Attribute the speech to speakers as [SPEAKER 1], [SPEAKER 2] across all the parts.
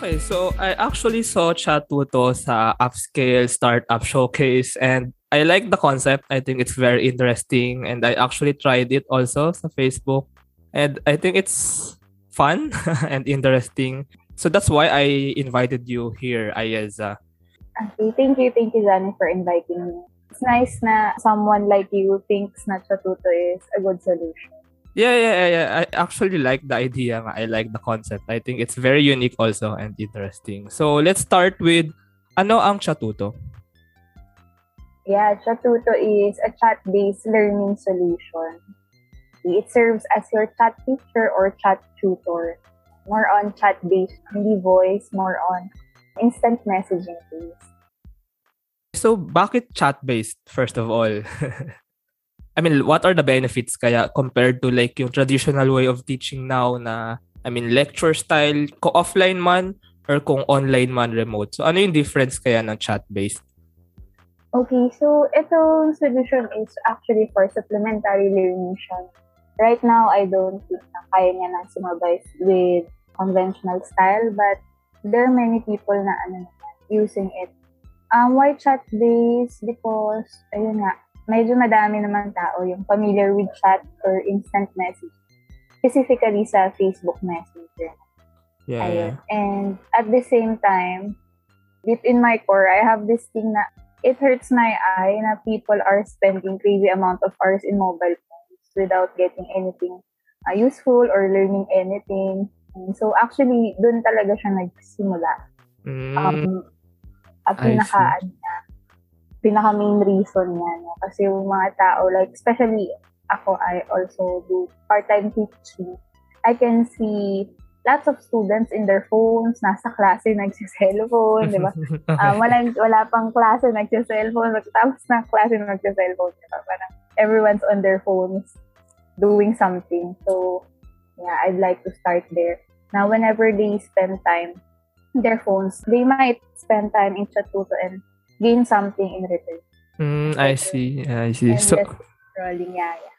[SPEAKER 1] Okay, so I actually saw Chatuto uh, sa Upscale Startup Showcase and I like the concept. I think it's very interesting and I actually tried it also sa Facebook and I think it's fun and interesting. So that's why I invited you here, Ayeza.
[SPEAKER 2] Okay, thank you, thank you, Johnny, for inviting me. It's nice na someone like you thinks na Chatuto is a good solution.
[SPEAKER 1] Yeah, yeah, yeah, I actually like the idea. I like the concept. I think it's very unique also and interesting. So let's start with ano ang Chatuto?
[SPEAKER 2] Yeah, Chatuto is a chat-based learning solution. It serves as your chat teacher or chat tutor. More on chat-based, hindi voice, more on instant messaging based.
[SPEAKER 1] So, bakit chat-based, first of all? I mean, what are the benefits kaya compared to like yung traditional way of teaching now na, I mean, lecture style, ko offline man or kung online man remote? So, ano yung difference kaya ng chat-based?
[SPEAKER 2] Okay, so itong solution is actually for supplementary learning siya. Right now, I don't think na kaya niya nang sumabay with conventional style, but there are many people na ano using it. Um, why chat-based? Because, ayun nga, medyo madami naman tao yung familiar with chat or instant message. Specifically sa Facebook Messenger.
[SPEAKER 1] Yeah.
[SPEAKER 2] Ayun. And at the same time, deep in my core, I have this thing na it hurts my eye na people are spending crazy amount of hours in mobile phones without getting anything uh, useful or learning anything. And so actually, dun talaga siya nagsimula.
[SPEAKER 1] Mm,
[SPEAKER 2] Um, at pinaka, niya, pinaka main reason niya. No? Kasi yung mga tao, like, especially ako, I also do part-time teaching. I can see lots of students in their phones, nasa klase, nagsiselfone, di ba? Um, wala, wala pang klase, nagsiselfone, tapos na klase, nagsiselfone, di ba? Parang everyone's on their phones doing something. So, yeah, I'd like to start there. Now, whenever they spend time their phones, they might spend time in Chatuto and gain something in return.
[SPEAKER 1] mm, I see. I see.
[SPEAKER 2] And
[SPEAKER 1] So,
[SPEAKER 2] scrolling, yeah, yeah.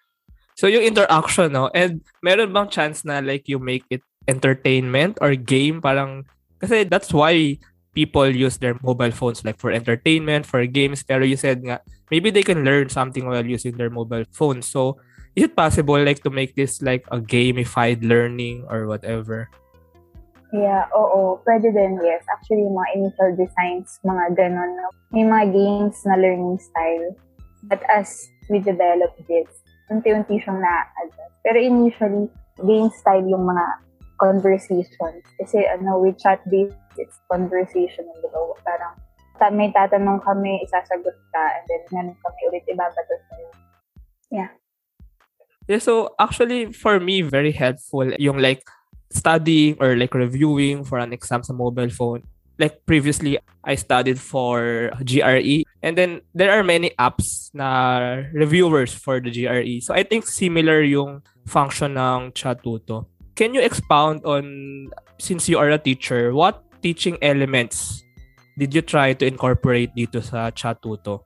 [SPEAKER 1] so yung interaction, no? And meron bang chance na like you make it entertainment or game? Parang, kasi that's why people use their mobile phones like for entertainment, for games. Pero you said nga, maybe they can learn something while using their mobile phones. So, is it possible like to make this like a gamified learning or whatever?
[SPEAKER 2] Yeah, oo. Pwede din, yes. Actually, mga initial designs, mga ganon. no? May mga games na learning style. But as we develop this, unti-unti siyang na-adjust. Pero initially, game style yung mga conversations. Kasi ano, with chat-based, it's conversational. Diba? Parang ta- may tatanong kami, isasagot ka, and then meron kami ulit ibabato sa'yo. Yeah.
[SPEAKER 1] Yeah, so actually for me very helpful yung like studying or like reviewing for an exam sa mobile phone. Like previously I studied for GRE and then there are many apps na reviewers for the GRE. So I think similar yung function ng Chatuto. Can you expound on since you are a teacher, what teaching elements did you try to incorporate dito sa Chatuto?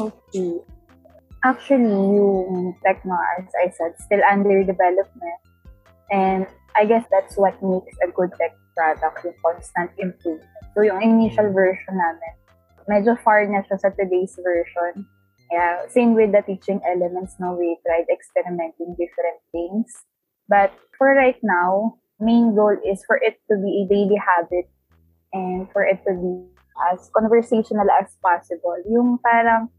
[SPEAKER 2] Okay. Actually, yung Tecno, as I said, still under development. And I guess that's what makes a good tech product, yung constant improvement. So, yung initial version namin, medyo far na siya sa today's version. Yeah, same with the teaching elements, no, we tried experimenting different things. But for right now, main goal is for it to be a daily habit and for it to be as conversational as possible. Yung parang,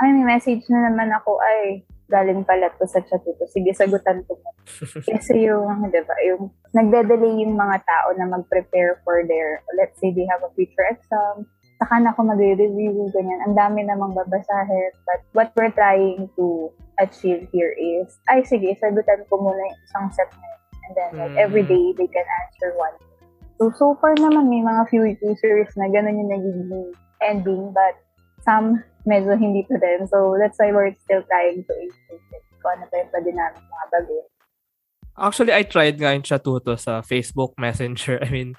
[SPEAKER 2] ay, may message na naman ako, ay, galing pala to sa chat ito. Sige, sagutan ko mo. Kasi yung, di ba, yung nagde-delay yung mga tao na mag-prepare for their, let's say they have a future exam, saka na ako mag-review, ganyan. Ang dami namang babasahin. But what we're trying to achieve here is, ay, sige, sagutan ko muna yung isang set na yun. And then, like,
[SPEAKER 1] Mm.
[SPEAKER 2] every day, they can answer one. So, so far naman, may mga few users na ganun yung nagiging ending, but some medyo hindi pa din. So, that's why we're still trying to improve it. Kung ano pa yung pwede namin mga bago.
[SPEAKER 1] Actually, I tried nga yung Chatuto sa Facebook Messenger. I mean,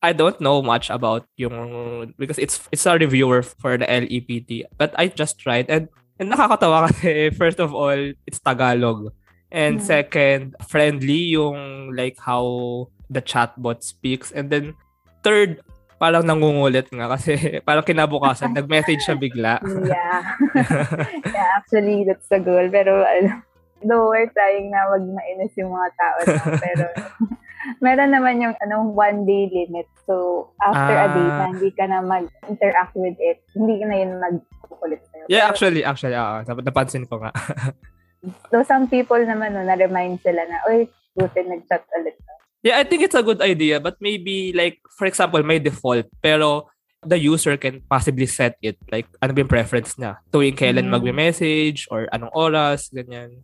[SPEAKER 1] I don't know much about yung because it's it's a reviewer for the LEPT. But I just tried and and nakakatawa kasi first of all, it's Tagalog. And
[SPEAKER 2] Mm.
[SPEAKER 1] second, friendly yung like how the chatbot speaks. And then, third, parang nangungulit nga kasi parang kinabukasan, nag-message siya bigla.
[SPEAKER 2] yeah. yeah, actually, that's the goal. Pero, ano, though we're trying na wag mainis yung mga tao na, pero meron naman yung ano, one day limit. So, after ah. a day na hindi ka na mag-interact with it, hindi ka na yun mag-kulit sa'yo.
[SPEAKER 1] Yeah, pero, actually, actually, oo. Uh, napansin ko nga.
[SPEAKER 2] so, some people naman, no, na-remind sila na, uy, buti nag-chat ulit.
[SPEAKER 1] Yeah, I think it's a good idea, but maybe like, for example, may default, pero the user can possibly set it. Like, ano ba yung preference niya? Tuwing kailan mm. magme-message or anong oras, ganyan.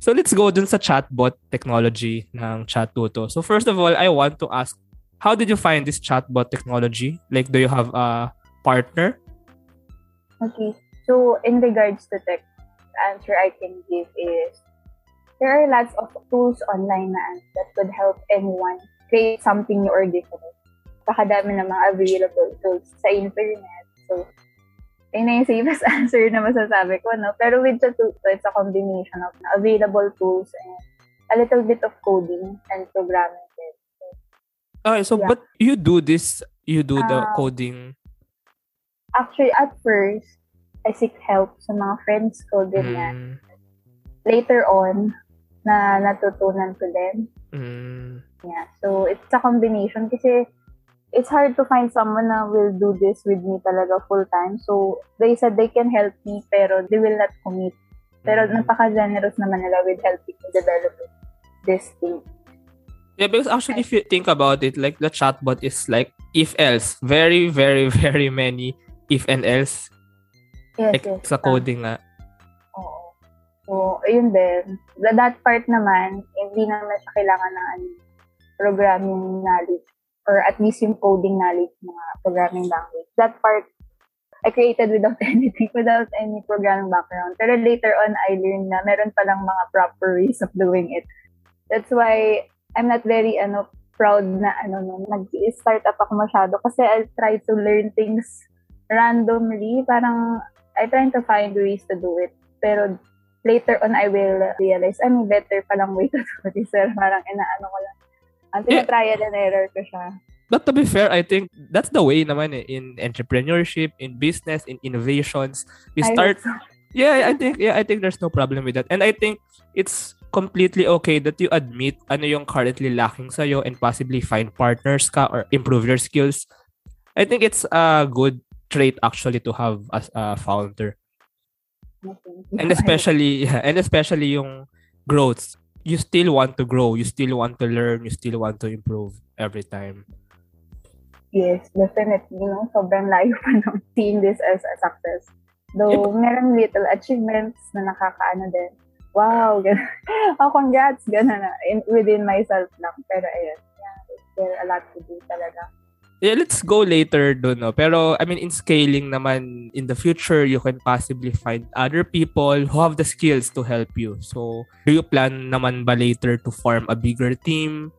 [SPEAKER 1] So, let's go dun sa chatbot technology ng Chat2to. So, first of all, I want to ask, how did you find this chatbot technology? Like, do you have a partner?
[SPEAKER 2] Okay. So, in regards to tech, the answer I can give is there are lots of tools online na that could help anyone create something new or different. Pakadami ng mga available tools sa internet. So, yun na yung safest answer na masasabi ko, no? Pero with the tools, it's a combination of available tools and a little bit of coding and programming.
[SPEAKER 1] Okay, so yeah. but you do this, you do the uh, coding?
[SPEAKER 2] Actually, at first, I seek help sa mga friends ko, ganyan. Mm. Later on, na natutunan ko din. Mm. Yeah. So, it's a combination kasi it's hard to find someone na will do this with me talaga full time. So, they said they can help me pero they will not commit. Pero mm. napaka-generous naman nila with helping me develop this thing.
[SPEAKER 1] Yeah, because actually if you think about it, like the chatbot is like if else. Very, very, very many if and else.
[SPEAKER 2] Yes,
[SPEAKER 1] like
[SPEAKER 2] yes.
[SPEAKER 1] sa coding nga.
[SPEAKER 2] So, ayun din. That part naman, hindi naman siya kailangan ng ano, programming knowledge or at least yung coding knowledge mga programming language. That part, I created without anything, without any programming background. Pero later on, I learned na meron palang mga proper ways of doing it. That's why I'm not very ano proud na ano no, nag-start up ako masyado kasi I try to learn things randomly. Parang I try to find ways to do it. Pero later on I will realize, I mean, better palang way to do this. Sir, parang inaano ko lang. Ang trial and error ko siya.
[SPEAKER 1] But to be fair, I think that's the way naman eh, in entrepreneurship, in business, in innovations. We start so. Yeah, I think yeah, I think there's no problem with that. And I think it's completely okay that you admit ano yung currently lacking sa and possibly find partners ka or improve your skills. I think it's a good trait actually to have as a founder. And especially yeah, and especially yung growth. You still want to grow, you still want to learn, you still want to improve every time.
[SPEAKER 2] Yes, definitely. You know, sobrang layo pa nung seeing this as a success. Though, yeah. meron little achievements na nakakaano din. Wow, gano'n. oh, congrats, gano'n na. In, within myself lang. Pero ayun, yeah, there's a lot to do talaga.
[SPEAKER 1] Yeah, let's go later doon, no? Pero, I mean, in scaling naman, in the future, you can possibly find other people who have the skills to help you. So, do you plan naman ba later to form a bigger team?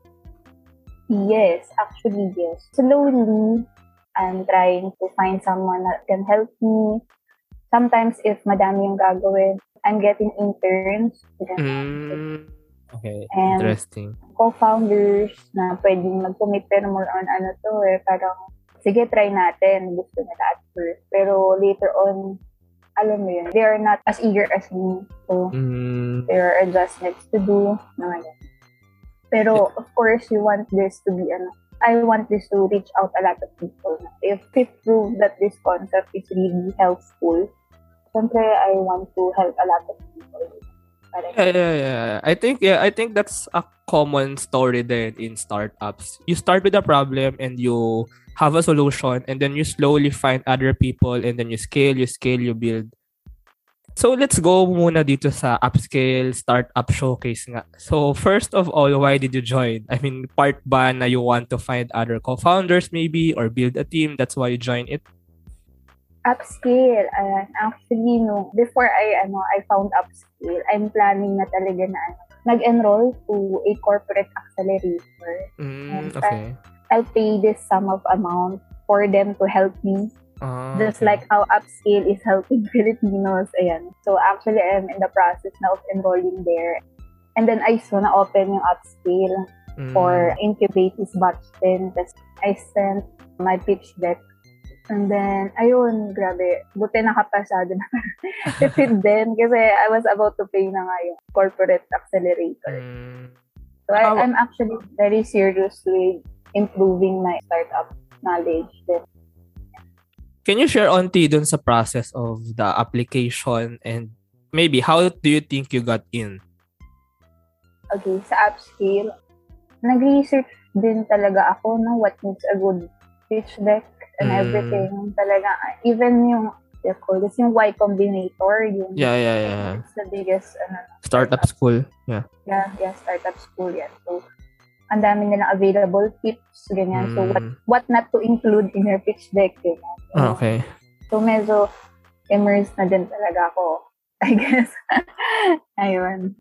[SPEAKER 2] Yes, actually, yes. Slowly, I'm trying to find someone that can help me. Sometimes, if madami yung gagawin, I'm getting interns.
[SPEAKER 1] Mm. Okay, and interesting.
[SPEAKER 2] co-founders na pwedeng mag-commit pero more on ano to eh, parang sige, try natin. Gusto nila at first. Pero later on, alam mo yun, they are not as eager as me. So, mm. there are adjustments to do. Naman yun. Pero, of course, you want this to be, ano, I want this to reach out a lot of people. If we prove that this concept is really helpful, siyempre, I want to help a lot of people.
[SPEAKER 1] Yeah, yeah, yeah. I think yeah, I think that's a common story there in startups. You start with a problem and you have a solution and then you slowly find other people and then you scale, you scale, you build. So let's go muna dito sa upscale startup showcase nga. So first of all, why did you join? I mean, part ba na you want to find other co-founders maybe or build a team? That's why you join it?
[SPEAKER 2] Upscale. Ayan. Actually, no, before I, ano, I found upscale, I'm planning na talaga na, ano, nag-enroll to a corporate accelerator.
[SPEAKER 1] Mm, okay.
[SPEAKER 2] I, I'll pay this sum of amount for them to help me. Uh, Just okay. like how Upscale is helping Filipinos. Ayan. So, actually, I'm in the process now of enrolling there. And then, I saw na open yung Upscale.
[SPEAKER 1] Mm.
[SPEAKER 2] for Incubate is batch 10. Tapos I sent my pitch deck. And then, ayun, grabe. Buti nakapasa din. Tipid din kasi I was about to pay na nga yung corporate accelerator.
[SPEAKER 1] Mm.
[SPEAKER 2] So I, I'm actually very serious with improving my startup knowledge. Then,
[SPEAKER 1] Can you share onti dun sa process of the application and maybe how do you think you got in?
[SPEAKER 2] okay, sa upscale, nag-research din talaga ako no what makes a good pitch deck and
[SPEAKER 1] Mm.
[SPEAKER 2] everything. Talaga, even yung, you call this, yung Y Combinator, yung
[SPEAKER 1] Yeah, yeah, yeah.
[SPEAKER 2] it's the biggest, ano,
[SPEAKER 1] Startup school. Yeah.
[SPEAKER 2] yeah, yeah, startup school yan. So, ang dami nilang available tips, ganyan. So, what,
[SPEAKER 1] Mm.
[SPEAKER 2] what not to include in your pitch deck, ganyan.
[SPEAKER 1] Ah, okay.
[SPEAKER 2] So, medyo immersed na din talaga ako, I guess. Ayun.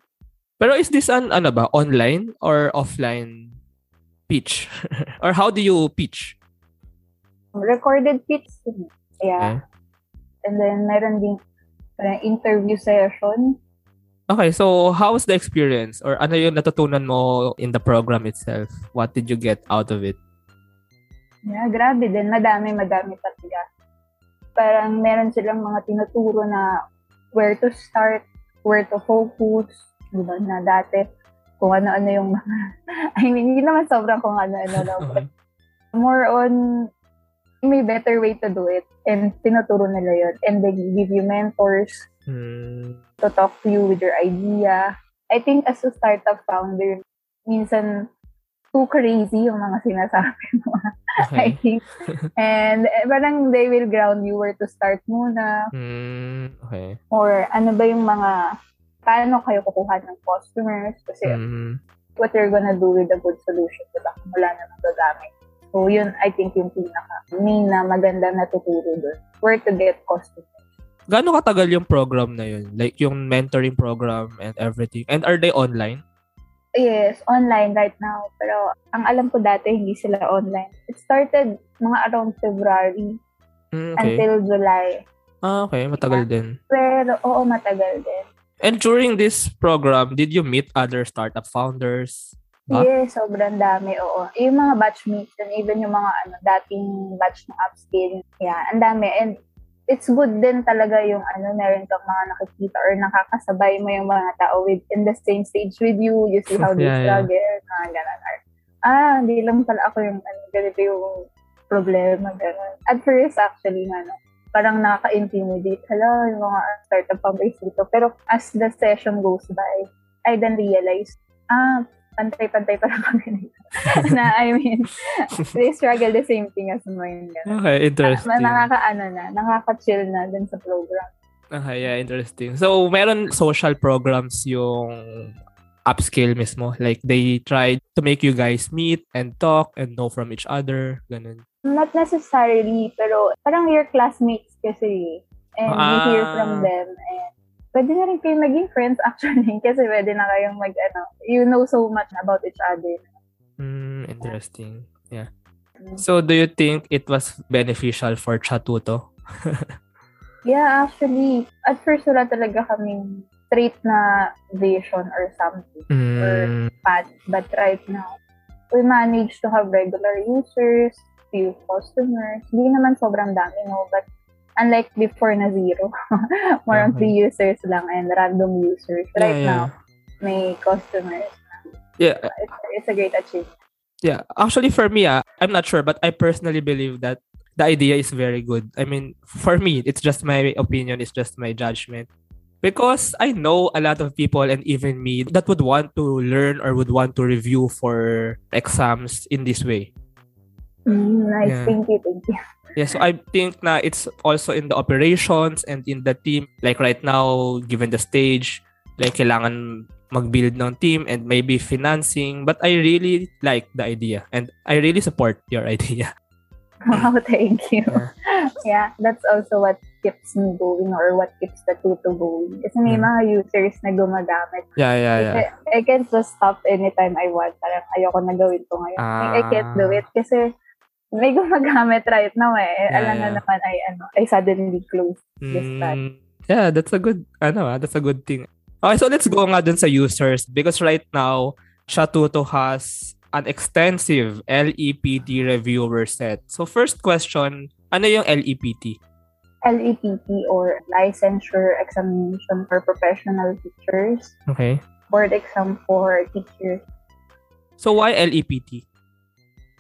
[SPEAKER 1] Pero is this an ano ba, online or offline pitch? or how do you pitch?
[SPEAKER 2] Recorded pitch. Yeah.
[SPEAKER 1] Okay.
[SPEAKER 2] And then, meron din parang interview session.
[SPEAKER 1] Okay, so how's the experience or ano yung natutunan mo in the program itself? What did you get out of it?
[SPEAKER 2] Yeah, grabe din. Madami, madami talaga. Parang meron silang mga tinuturo na where to start, where to focus, di ba, na dati kung ano-ano yung mga, I mean, hindi naman sobrang kung ano-ano, no, but more on, may better way to do it. And tinuturo nila yun. And they give you mentors
[SPEAKER 1] Hmm.
[SPEAKER 2] to talk to you with your idea. I think as a startup founder, minsan too crazy yung mga sinasabi mo. I
[SPEAKER 1] Okay.
[SPEAKER 2] think. And eh, parang they will ground you where to start muna.
[SPEAKER 1] Hmm. Okay.
[SPEAKER 2] Or ano ba yung mga, paano kayo kukuha ng customers? Kasi
[SPEAKER 1] Hmm.
[SPEAKER 2] what you're gonna do with a good solution, diba? Wala namang gagamit. So, yun, I think yung pinaka main na maganda na tuturo doon. Where to get customers.
[SPEAKER 1] Gaano katagal yung program na yun? Like yung mentoring program and everything. And are they online?
[SPEAKER 2] Yes, online right now. Pero ang alam ko dati, hindi sila online. It started mga around February
[SPEAKER 1] Hmm, okay.
[SPEAKER 2] until July.
[SPEAKER 1] Ah, okay. Matagal din.
[SPEAKER 2] Pero, oo, matagal din.
[SPEAKER 1] And during this program, did you meet other startup founders? Ba?
[SPEAKER 2] Yes, sobrang dami, oo. Yung mga batchmates and even yung mga ano, dating batch ng upscale. Yeah, ang dami. And it's good din talaga yung ano, meron kang mga nakikita or nakakasabay mo yung mga tao with in the same stage with you. You see how they
[SPEAKER 1] Yeah, yeah.
[SPEAKER 2] struggle, mga ganun. Or, ah, hindi lang pala ako yung ano, ganito yung problema, ganun. At first, actually, ano, parang nakaka-intimidate. Hello, yung mga startup founders dito. Pero as the session goes by, I then realize, ah, pantay-pantay pala dito. na, I mean, they struggle the same thing as mine. Ganun.
[SPEAKER 1] Okay, interesting.
[SPEAKER 2] Na, nakaka-ano na, nakaka-chill na dun sa program.
[SPEAKER 1] Okay, yeah, interesting. So, meron social programs yung upscale mismo. Like, they try to make you guys meet and talk and know from each other. Ganun.
[SPEAKER 2] Not necessarily, pero parang your classmates kasi. And you hear
[SPEAKER 1] Ah.
[SPEAKER 2] from them. And pwede na rin kayo maging friends actually. Kasi pwede na kayong mag, ano, you know so much about each other.
[SPEAKER 1] Hmm, interesting. Yeah. So, do you think it was beneficial for Chatuto?
[SPEAKER 2] Yeah, actually, at first wala talaga kaming straight na vision or something.
[SPEAKER 1] Hmm,
[SPEAKER 2] path. But right now, we manage to have regular users, few customers. Hindi naman sobrang dami, no? But unlike before na zero, more on three users lang and random users.
[SPEAKER 1] Yeah,
[SPEAKER 2] Right
[SPEAKER 1] yeah.
[SPEAKER 2] now, may customers.
[SPEAKER 1] yeah,
[SPEAKER 2] It's, it's a great achievement.
[SPEAKER 1] Yeah, actually for me, ah, I'm not sure, but I personally believe that the idea is very good. I mean, for me, it's just my opinion, it's just my judgment. Because I know a lot of people and even me that would want to learn or would want to review for exams in this way.
[SPEAKER 2] Mm, nice.
[SPEAKER 1] Yeah.
[SPEAKER 2] Thank you, thank you.
[SPEAKER 1] Yeah, so I think na it's also in the operations and in the team. Like right now, given the stage, like kailangan mag-build ng team and maybe financing. But I really like the idea and I really support your idea.
[SPEAKER 2] Wow, thank you.
[SPEAKER 1] Yeah.
[SPEAKER 2] Yeah, that's also what keeps me going or what keeps the tuto going. Kasi may
[SPEAKER 1] Mm.
[SPEAKER 2] mga users na gumagamit
[SPEAKER 1] Yeah, yeah, yeah.
[SPEAKER 2] I, I can't just stop anytime I want. Parang ayoko na gawin to ngayon. I, I can't do
[SPEAKER 1] Ah.
[SPEAKER 2] it kasi may gumagamit right now eh.
[SPEAKER 1] Yeah,
[SPEAKER 2] Alam na naman ay ano, I suddenly close this tab.
[SPEAKER 1] Mm, yeah, that's a good, ano ah, that's a good thing. Okay, so let's go nga dun sa users because right now, Shatuto has an extensive LEPT reviewer set. So first question, ano yung LEPT?
[SPEAKER 2] LEPT or Licensure Examination for Professional Teachers.
[SPEAKER 1] Okay.
[SPEAKER 2] Board exam for teachers.
[SPEAKER 1] So why LEPT?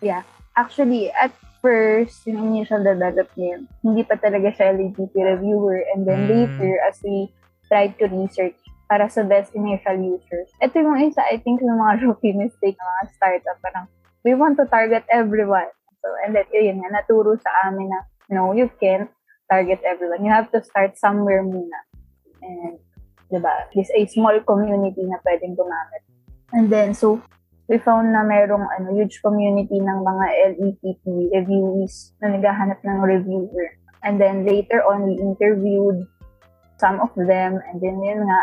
[SPEAKER 2] Yeah. Actually, at first, yung initial development, hindi pa talaga siya LEPT reviewer. And then
[SPEAKER 1] Mm.
[SPEAKER 2] later, as we tried to research para sa best initial users. Ito yung isa, I think, yung mga rookie mistake ng mga startup. Parang, we want to target everyone. So, and then, yun nga, naturo sa amin na, no, you can't target everyone. You have to start somewhere muna. And, diba, this a small community na pwedeng gumamit. And then, so, we found na merong ano, huge community ng mga LEPT reviewees na naghahanap ng reviewer. And then, later on, we interviewed some of them. And then, yun nga,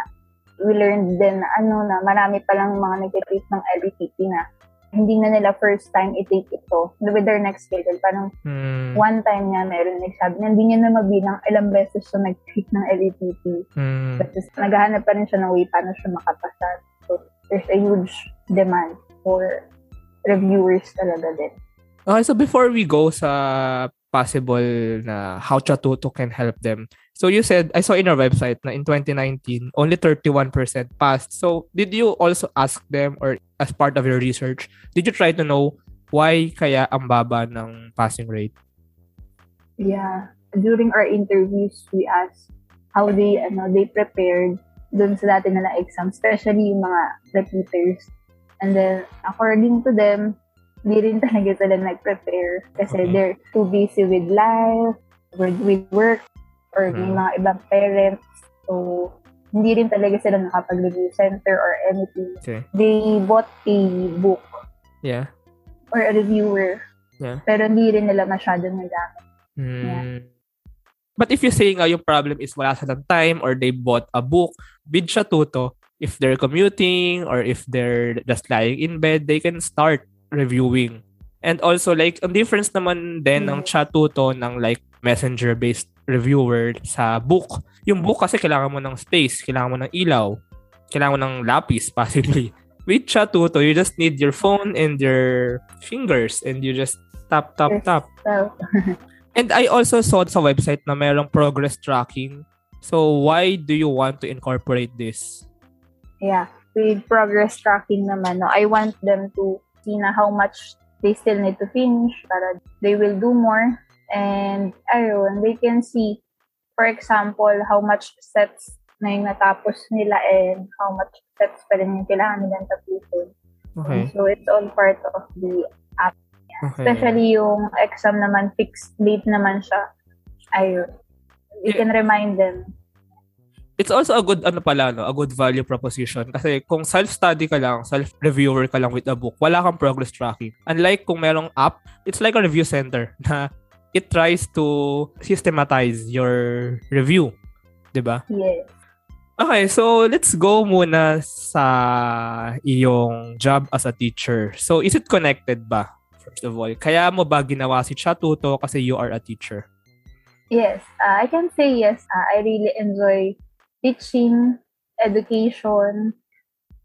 [SPEAKER 2] we learned din na ano na marami palang mga nag-take ng LEPT na hindi na nila first time i-take ito with their next schedule. Parang
[SPEAKER 1] Hmm.
[SPEAKER 2] one time nga meron nagsabi na hindi niya na mabilang ilang beses siya nag-take ng LEPT.
[SPEAKER 1] Hmm.
[SPEAKER 2] But naghahanap pa rin siya ng way paano siya makapasa. So, there's a huge demand for reviewers talaga din.
[SPEAKER 1] Okay, so before we go sa possible na how Chatuto can help them. So you said, I saw in your website na in 2019, only 31% passed. So did you also ask them or as part of your research, did you try to know why kaya ang baba ng passing rate?
[SPEAKER 2] Yeah. During our interviews, we asked how they, ano, they prepared dun sa dati na exam, especially yung mga repeaters. And then, according to them, di rin talaga sila nag-prepare kasi
[SPEAKER 1] Okay.
[SPEAKER 2] they're too busy with life, with, with work, or may
[SPEAKER 1] Mm.
[SPEAKER 2] mga ibang parents. So, hindi rin talaga sila nakapag-review center or anything.
[SPEAKER 1] Okay.
[SPEAKER 2] They bought a book
[SPEAKER 1] Yeah.
[SPEAKER 2] or a reviewer.
[SPEAKER 1] Yeah.
[SPEAKER 2] Pero hindi rin nila masyadong nagamit.
[SPEAKER 1] Hmm. But if you say nga yung problem is wala silang time or they bought a book, bid siya tuto, if they're commuting or if they're just lying in bed, they can start reviewing. And also like ang difference naman din ng
[SPEAKER 2] Yes.
[SPEAKER 1] Chatuto ng like messenger-based reviewer sa book. Yung book kasi kailangan mo ng space, kailangan mo ng ilaw, kailangan mo ng lapis possibly. With Chatuto, you just need your phone and your fingers and you just tap tap
[SPEAKER 2] Yes.
[SPEAKER 1] tap. And I also saw sa website na merong progress tracking. So why do you want to incorporate this?
[SPEAKER 2] Yeah, with progress tracking naman, no, I want them to see na how much they still need to finish para they will do more. And ayun, they can see, for example, how much sets na yung natapos nila and how much sets pa rin yung kailangan nilang tapusin.
[SPEAKER 1] Okay.
[SPEAKER 2] So, it's all part of the
[SPEAKER 1] okay.
[SPEAKER 2] Especially yung exam naman, fixed date naman siya. Ayun. You
[SPEAKER 1] Yeah.
[SPEAKER 2] can remind them.
[SPEAKER 1] It's also a good ano pala no, a good value proposition kasi kung self-study ka lang, self-reviewer ka lang with a book, wala kang progress tracking. Unlike kung merong app, it's like a review center na it tries to systematize your review, 'di ba?
[SPEAKER 2] Yes.
[SPEAKER 1] Okay, so let's go muna sa iyong job as a teacher. So, is it connected ba? First of all, kaya mo ba ginawa si Chatuto kasi you are a teacher?
[SPEAKER 2] Yes. Uh, I can say yes. Uh, I really enjoy teaching, education.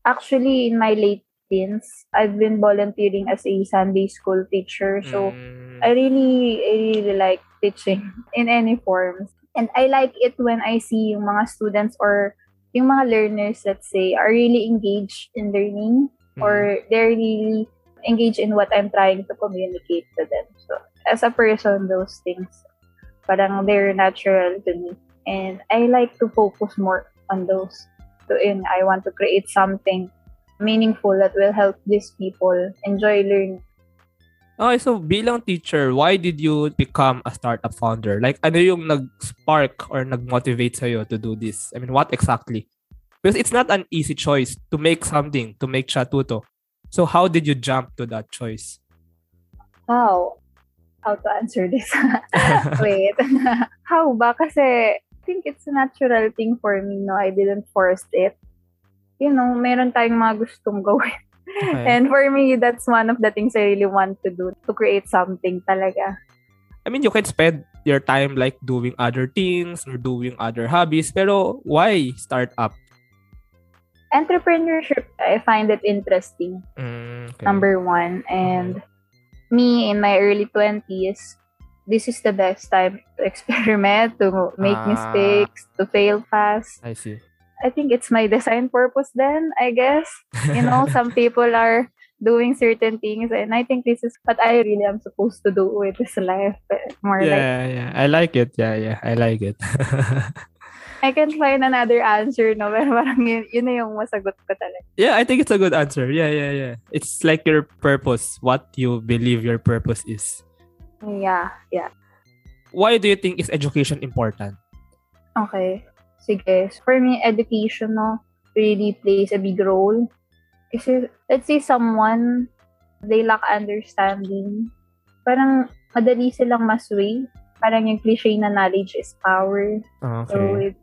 [SPEAKER 2] Actually, in my late teens, I've been volunteering as a Sunday school teacher. So,
[SPEAKER 1] Mm,
[SPEAKER 2] I really, I really like teaching in any forms. And I like it when I see yung mga students or yung mga learners, let's say, are really engaged in learning
[SPEAKER 1] mm,
[SPEAKER 2] or they're really engaged in what I'm trying to communicate to them. So, as a person, those things, parang they're natural to me. And I like to focus more on those. So, in I want to create something meaningful that will help these people enjoy learning.
[SPEAKER 1] Okay, so bilang teacher, why did you become a startup founder? Like, ano yung nag-spark or nag-motivate sa'yo to do this? I mean, what exactly? Because it's not an easy choice to make something, to make Chatuto. So how did you jump to that choice?
[SPEAKER 2] How? How to answer this? Wait. How ba? Kasi think it's a natural thing for me, no? I didn't force it. You know, meron tayong mga gustong gawin.
[SPEAKER 1] Okay.
[SPEAKER 2] And for me, that's one of the things I really want to do, to create something talaga.
[SPEAKER 1] I mean, you can spend your time like doing other things or doing other hobbies, pero why start up?
[SPEAKER 2] Entrepreneurship, I find it interesting.
[SPEAKER 1] Mm, Okay.
[SPEAKER 2] number one. And me in my early 20s, this is the best time to experiment, to make
[SPEAKER 1] Ah.
[SPEAKER 2] mistakes, to fail fast.
[SPEAKER 1] I see.
[SPEAKER 2] I think it's my design purpose then, I guess. You know, some people are doing certain things and I think this is what I really am supposed to do with this life. eh, More like
[SPEAKER 1] yeah, yeah. I like it. Yeah, yeah. I like it.
[SPEAKER 2] I can find another answer, no? Pero parang yun, yun na yung masagot ko talaga.
[SPEAKER 1] yeah, I think it's a good answer. Yeah, yeah, yeah. It's like your purpose, what you believe your purpose is.
[SPEAKER 2] Yeah, yeah.
[SPEAKER 1] Why do you think is education important?
[SPEAKER 2] Okay. Sige. For me, education no, really plays a big role. Kasi, let's say someone, they lack understanding. Parang, madali silang masway. Parang yung cliche na knowledge is power. So,
[SPEAKER 1] Okay.
[SPEAKER 2] with,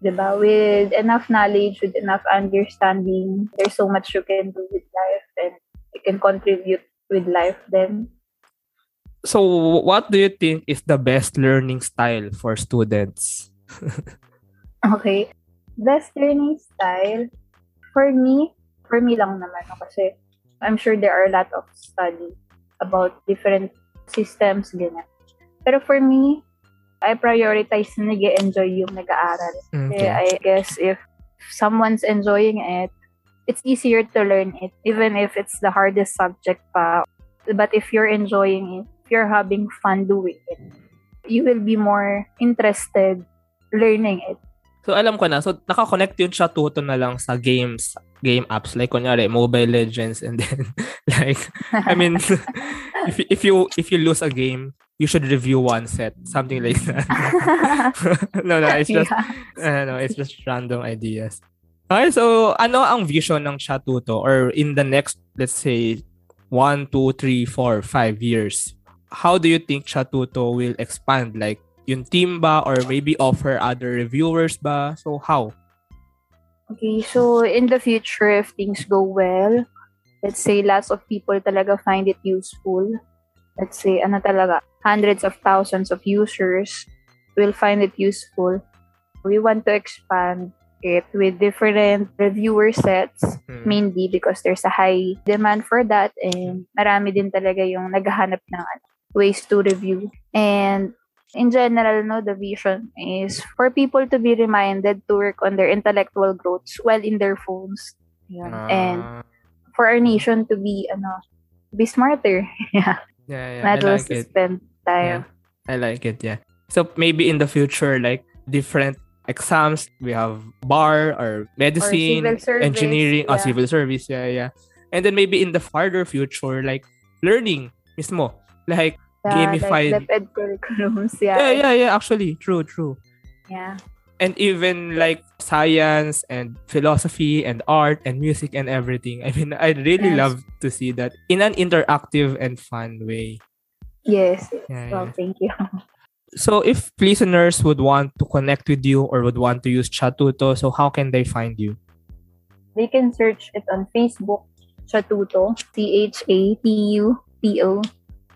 [SPEAKER 2] diba, with enough knowledge, with enough understanding, there's so much you can do with life and you can contribute with life then.
[SPEAKER 1] So, what do you think is the best learning style for students?
[SPEAKER 2] Okay. Best learning style, for me, for me lang naman, no, kasi I'm sure there are a lot of study about different systems, ganyan. Pero for me, I prioritize na nag enjoy yung nag-aaral. Mm-hmm. Kasi I guess if someone's enjoying it, it's easier to learn it, even if it's the hardest subject pa. But if you're enjoying it, you're having fun doing it, you will be more interested learning it.
[SPEAKER 1] So, alam ko na. So, nakakonect yung Chatuto na lang sa games, game apps. Like, kunyari, Mobile Legends. And then, like, I mean, if, if you if you lose a game, you should review one set. Something like that. no, no, it's just,
[SPEAKER 2] Yeah.
[SPEAKER 1] uh, no, it's just random ideas. Okay, so, ano ang vision ng Chatuto? Or in the next, let's say, one, two, three, four, five years, how do you think Chatuto will expand? Like, yung team ba? Or maybe offer other reviewers ba? So, how?
[SPEAKER 2] Okay, so in the future, if things go well, let's say lots of people talaga find it useful. Let's say, ano talaga, hundreds of thousands of users will find it useful. We want to expand it with different reviewer sets,
[SPEAKER 1] Hmm.
[SPEAKER 2] mainly because there's a high demand for that and marami din talaga yung naghahanap ng ano, ways to review. And in general, no, the vision is for people to be reminded to work on their intellectual growths while in their phones. Yun. And
[SPEAKER 1] Ah,
[SPEAKER 2] for our nation to be, ano, be smarter. yeah.
[SPEAKER 1] yeah, yeah,
[SPEAKER 2] Not
[SPEAKER 1] I like
[SPEAKER 2] to
[SPEAKER 1] it.
[SPEAKER 2] spend
[SPEAKER 1] Yeah. I like it. Yeah. So maybe in the future, like different exams, we have bar or medicine,
[SPEAKER 2] civil service,
[SPEAKER 1] engineering, or civil service. Yeah, yeah. And then maybe in the farther future, like learning, mismo, like
[SPEAKER 2] Yeah,
[SPEAKER 1] gamified.
[SPEAKER 2] Like DepEd curriculums. Yeah.
[SPEAKER 1] yeah, yeah, yeah. Actually, true, true.
[SPEAKER 2] Yeah.
[SPEAKER 1] And even like science and philosophy and art and music and everything. I mean, I really
[SPEAKER 2] Yes.
[SPEAKER 1] love to see that in an interactive and fun way.
[SPEAKER 2] Yes.
[SPEAKER 1] Yeah,
[SPEAKER 2] Well,
[SPEAKER 1] yeah.
[SPEAKER 2] thank you.
[SPEAKER 1] So if listeners would want to connect with you or would want to use Chatuto, so how can they find you?
[SPEAKER 2] They can search it on Facebook, Chatuto, C-H-A-T-U-T-O.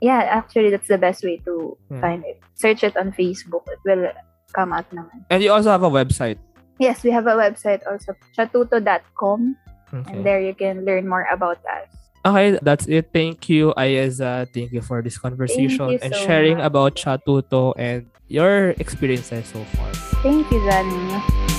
[SPEAKER 2] Yeah, actually, that's the best way to
[SPEAKER 1] Hmm.
[SPEAKER 2] find it. Search it on Facebook. It will come out naman.
[SPEAKER 1] And you also have a website.
[SPEAKER 2] Yes, we have a website also, chatuto.com.
[SPEAKER 1] Okay.
[SPEAKER 2] And there you can learn more about us.
[SPEAKER 1] Okay, that's it. Thank you, Ayeza. Thank you for this conversation and
[SPEAKER 2] so
[SPEAKER 1] sharing
[SPEAKER 2] much.
[SPEAKER 1] about Chatuto and your experiences so far.
[SPEAKER 2] Thank you, Zanny.